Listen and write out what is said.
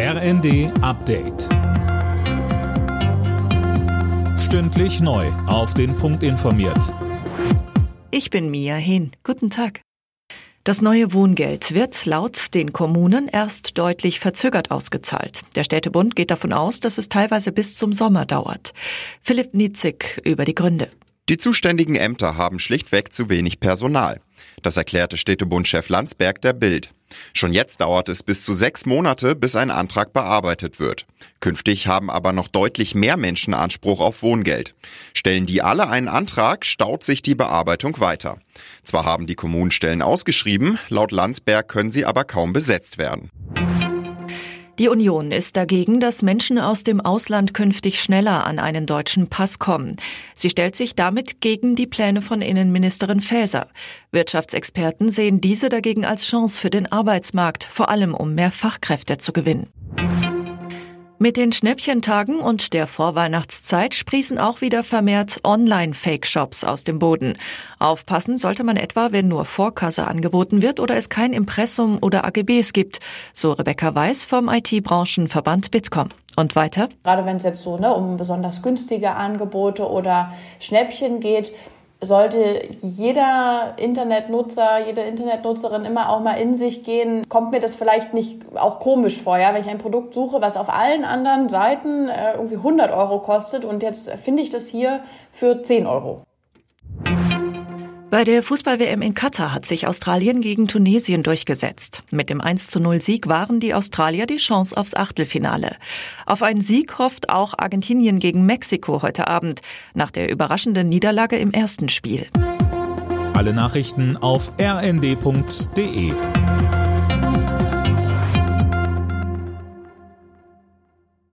RND Update. Stündlich neu. Auf den Punkt informiert. Ich bin Mia Hehn. Guten Tag. Das neue Wohngeld wird laut den Kommunen erst deutlich verzögert ausgezahlt. Der Städtebund geht davon aus, dass es teilweise bis zum Sommer dauert. Philipp Nietzig über die Gründe. Die zuständigen Ämter haben schlichtweg zu wenig Personal. Das erklärte Städtebundchef Landsberg der Bild. Schon jetzt dauert es bis zu sechs Monate, bis ein Antrag bearbeitet wird. Künftig haben aber noch deutlich mehr Menschen Anspruch auf Wohngeld. Stellen die alle einen Antrag, staut sich die Bearbeitung weiter. Zwar haben die Kommunen Stellen ausgeschrieben, laut Landsberg können sie aber kaum besetzt werden. Die Union ist dagegen, dass Menschen aus dem Ausland künftig schneller an einen deutschen Pass kommen. Sie stellt sich damit gegen die Pläne von Innenministerin Faeser. Wirtschaftsexperten sehen diese dagegen als Chance für den Arbeitsmarkt, vor allem um mehr Fachkräfte zu gewinnen. Mit den Schnäppchentagen und der Vorweihnachtszeit sprießen auch wieder vermehrt Online-Fake-Shops aus dem Boden. Aufpassen sollte man etwa, wenn nur Vorkasse angeboten wird oder es kein Impressum oder AGBs gibt, so Rebecca Weiß vom IT-Branchenverband Bitkom. Und weiter? Gerade wenn es jetzt so ne, um besonders günstige Angebote oder Schnäppchen geht, sollte jeder Internetnutzer, jede Internetnutzerin immer auch mal in sich gehen, kommt mir das vielleicht nicht auch komisch vor, ja, wenn ich ein Produkt suche, was auf allen anderen Seiten äh, irgendwie 100 Euro kostet und jetzt finde ich das hier für 10 Euro. Bei der Fußball-WM in Katar hat sich Australien gegen Tunesien durchgesetzt. Mit dem 1 zu 0 Sieg waren die Australier die Chance aufs Achtelfinale. Auf einen Sieg hofft auch Argentinien gegen Mexiko heute Abend, nach der überraschenden Niederlage im ersten Spiel. Alle Nachrichten auf rnd.de